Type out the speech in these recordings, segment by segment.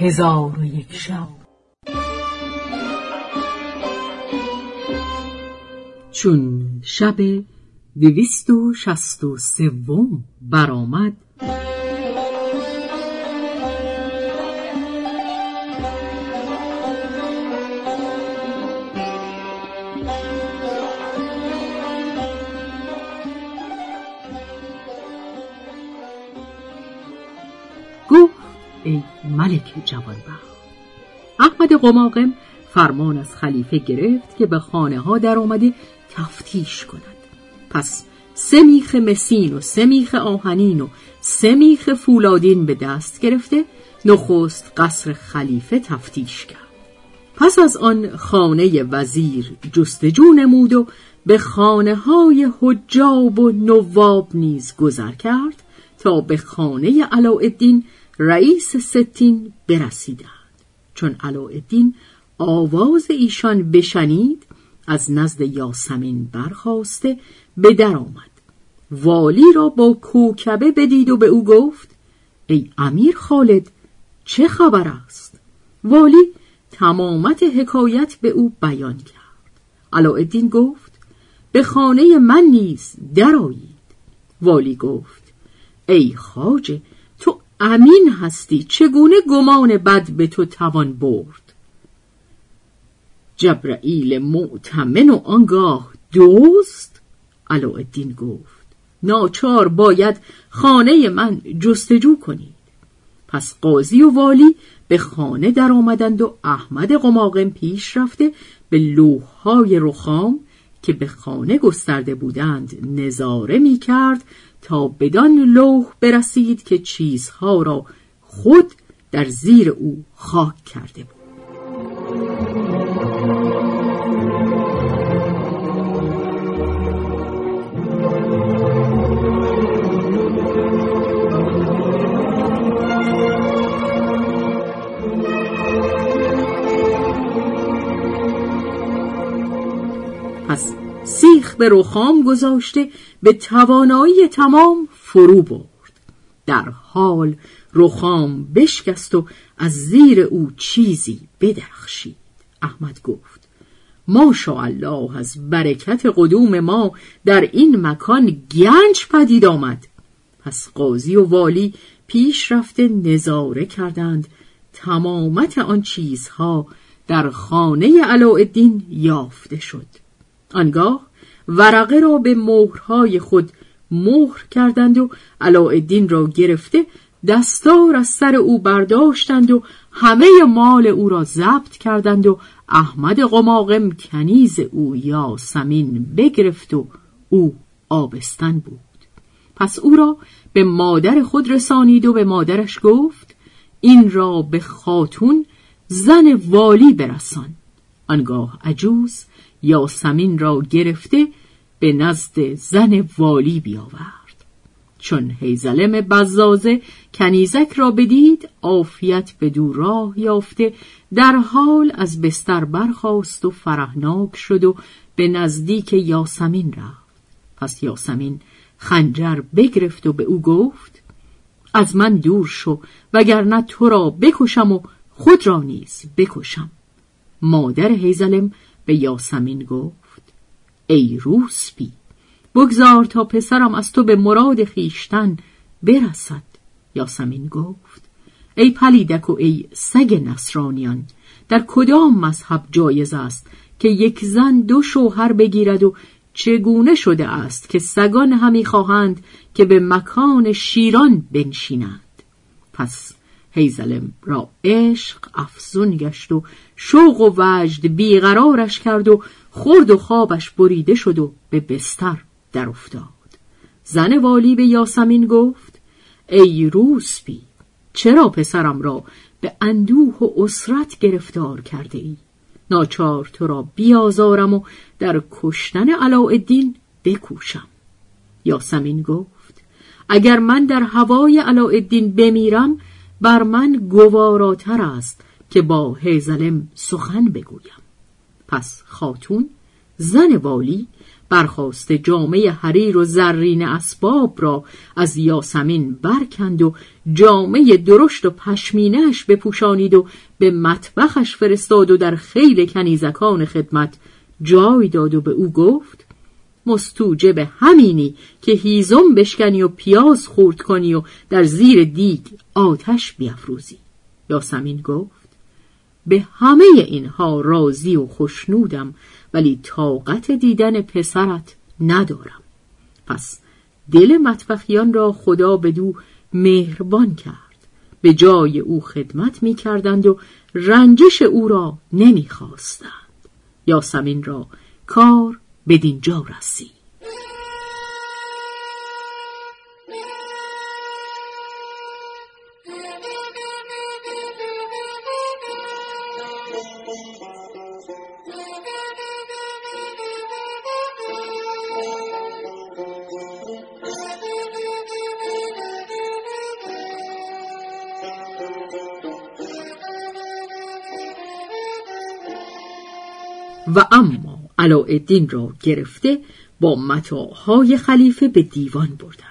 هزار و یک شب. چون شب دویست و شست و سوم برآمد ملک جوانبخت. احمد قماقم فرمان از خلیفه گرفت که به خانه ها در آمده تفتیش کند. پس سه میخ مسین و سه میخ آهنین و سه میخ فولادین به دست گرفته نخست قصر خلیفه تفتیش کرد. پس از آن خانه وزیر جستجو نمود و به خانه های حجاب و نواب نیز گذر کرد تا به خانه علاءالدین رئیس ستین برسیدند. چون علاءالدین آواز ایشان بشنید از نزد یاسمین برخواسته به در آمد. والی را با کوکبه بدید و به او گفت ای امیر خالد چه خبر است؟ والی تمامت حکایت به او بیان کرد. علاءالدین گفت به خانه من نیز درآیید. والی گفت ای خاجه امین هستی چگونه گمان بد به تو توان برد؟ جبرائیل معتمن و آنگاه دوست علاءالدین گفت ناچار باید خانه من جستجو کنید. پس قاضی و والی به خانه در آمدند و احمد قماقم پیش رفته به لوحهای رخام که به خانه گسترده بودند نظاره می کرد تا بدان لوح برسید که چیزها را خود در زیر او خاک کرده بود. به رخام گذاشته به توانایی تمام فرو برد. در حال رخام بشکست و از زیر او چیزی بدرخشید احمد گفت الله از برکت قدوم ما در این مکان گنج پدید آمد. پس قاضی و والی پیش رفته نظاره کردند. تمامت آن چیزها در خانه علاءالدین یافته شد. آنگاه ورقه را به مهرهای خود مهر کردند و علاءالدین را گرفته دستار از سر او برداشتند و همه مال او را ضبط کردند و احمد قماقم کنیز او یا سمین بگرفت و او آبستن بود. پس او را به مادر خود رسانید و به مادرش گفت این را به خاتون زن والی برسان. آنگاه عجوز یاسمین را گرفته به نزد زن والی بیاورد. چون هیزلم بزازه کنیزک را بدید عافیت به دو راه یافته در حال از بستر برخاست و فرهناک شد و به نزدیک یاسمین رفت. پس یاسمین خنجر بگرفت و به او گفت از من دور شو وگرنه تو را بکشم و خود را نیز بکشم. مادر هیزلم به یاسمین گفت ای روسپی بگذار تا پسرم از تو به مراد خیشتن برسد. یاسمین گفت ای پلیدک و ای سگ نصرانیان در کدام مذهب جایز است که یک زن دو شوهر بگیرد و چگونه شده است که سگان همی خواهند که به مکان شیران بنشینند؟ پس هیزلم را عشق افزون گشت و شوق و وجد بیقرارش کرد و خورد و خوابش بریده شد و به بستر در افتاد زن والی به یاسمین گفت ای روسپی چرا پسرم را به اندوه و اسرت گرفتار کرده ای؟ ناچار تو را بیازارم و در کشتن علاءالدین بکوشم یاسمین گفت اگر من در هوای علاءالدین بمیرم بر من گواراتر است که با هیزلم سخن بگویم. پس خاتون زن والی برخواست جامعه حریر و زرین اسباب را از یاسمین برکند و جامعه درشت و پشمینش بپوشانید و به مطبخش فرستاد و در خیل کنیزکان خدمت جای داد و به او گفت مستوجب همینی که هیزم بشکنی و پیاز خورد کنی و در زیر دیگ آتش بیافروزی یاسمین گفت به همه اینها راضی و خوشنودم ولی طاقت دیدن پسرت ندارم. پس دل مطبخیان را خدا به دو مهربان کرد. به جای او خدمت می کردند و رنجش او را نمی خواستند یاسمین را کار بدینجا رسید. و اما علاءالدین را گرفته با متاعهای خلیفه به دیوان بردند.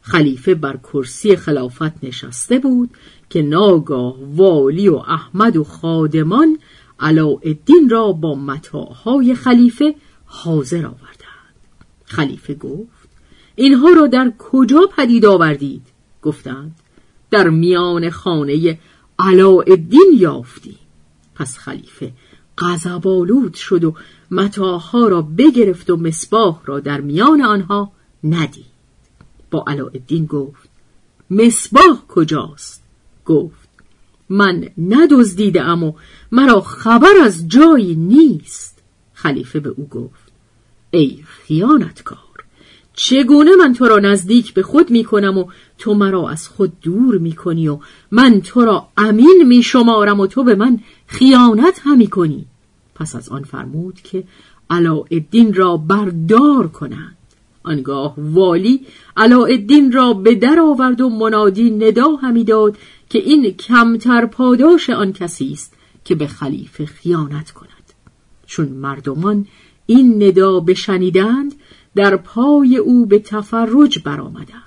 خلیفه بر کرسی خلافت نشسته بود که ناگاه والی و احمد و خادمان علاءالدین را با متاعهای خلیفه حاضر آوردند. خلیفه گفت اینها را در کجا پدید آوردید؟ گفتند در میان خانه علاءالدین یافتیم. پس خلیفه غضبآلود شد و متاعها را بگرفت و مصباح را در میان آنها ندید. با علاءالدین گفت مصباح کجاست؟ گفت من ندزدیدم و مرا خبر از جایی نیست. خلیفه به او گفت ای خیانتکار چگونه من تو را نزدیک به خود می کنم و تو مرا از خود دور می کنی و من تو را امین می شمارم و تو به من خیانت همی کنی؟ پس از آن فرمود که علاءالدین را بردار کنند. آنگاه والی علاءالدین را به در آورد و منادی ندا همی داد که این کمتر پاداش آن کسی است که به خلیفه خیانت کند. چون مردمان این ندا بشنیدند در پای او به تفرج برآمدند.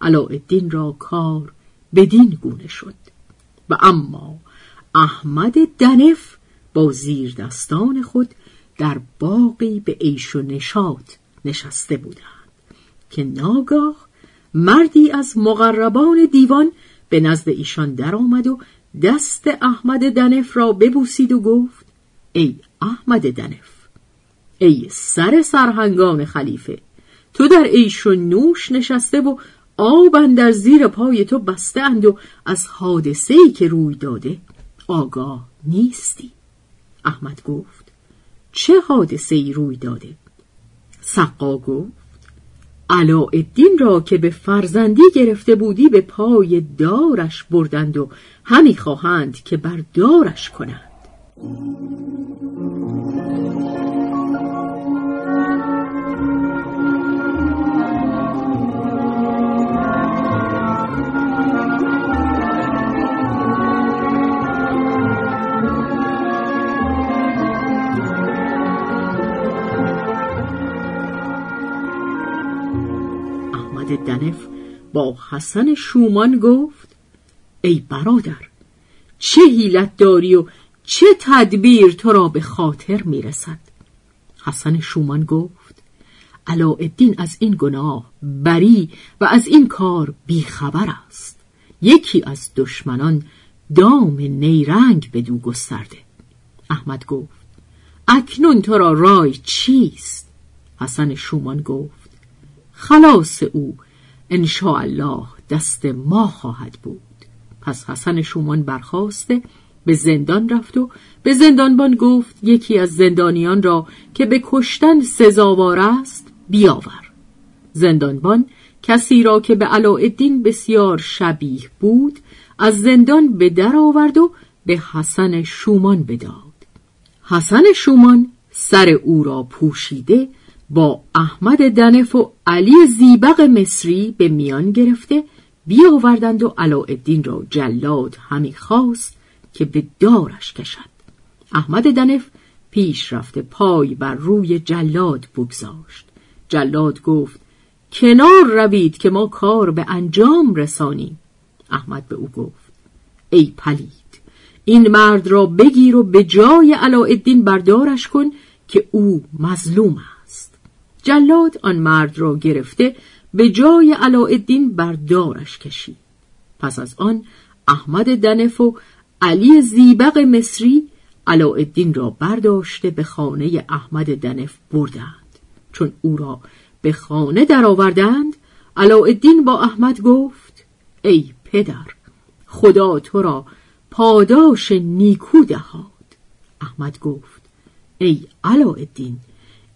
علاءالدین را کار بدین گونه شد. و اما احمد دنف با زیر دستان خود در باقی به عیش و نشاط نشسته بودند. که ناگاه مردی از مقربان دیوان به نزد ایشان درآمد و دست احمد دنف را ببوسید و گفت ای احمد دنف ای سر سرهنگان خلیفه تو در عیش و نوش نشسته و آب در زیر پای تو بسته اند و از حادثه ای که روی داده آگاه نیستی. احمد گفت چه حادثه ای روی داده؟ سقا گفت علاءالدین را که به فرزندی گرفته بودی به پای دارش بردند و همی خواهند که بر دارش کنند. با حسن شومان گفت ای برادر چه حیلت داری و چه تدبیر تو را به خاطر می‌رسد؟ حسن شومان گفت علاءالدین از این گناه بری و از این کار بیخبر است. یکی از دشمنان دام نیرنگ به دو گسترده. احمد گفت اکنون تو را رای چیست؟ حسن شومان گفت خلاص او الله دست ما خواهد بود. پس حسن شومان برخواسته به زندان رفت و به زندانبان گفت یکی از زندانیان را که به کشتن سزاوار است بیاور. زندانبان کسی را که به علاءالدین بسیار شبیه بود از زندان به در آورد و به حسن شومان بداد. حسن شومان سر او را پوشیده با احمد دنف و علی زیبق مصری به میان گرفته بیاوردند و علاءالدین را جلاد همی خواست که به دارش کشد. احمد دنف پیش رفته پای بر روی جلاد بگذاشت. جلاد گفت کنار روید که ما کار به انجام رسانیم. احمد به او گفت ای پلید این مرد را بگیر و به جای علاءالدین بردارش کن که او مظلوم جلاد آن مرد را گرفته به جای علاءالدین بردارش کشید. پس از آن احمد دنف و علی زیبق مصری علاءالدین را برداشته به خانه احمد دنف بردند. چون او را به خانه درآوردند علاءالدین با احمد گفت ای پدر خدا تو را پاداش نیکو دهاد. احمد گفت ای علاءالدین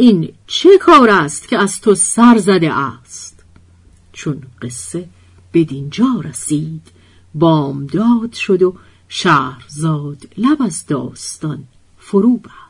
این چه کار است که از تو سر زده است؟ چون قصه بدینجا رسید بامداد شد و شهرزاد لب از داستان فرو بست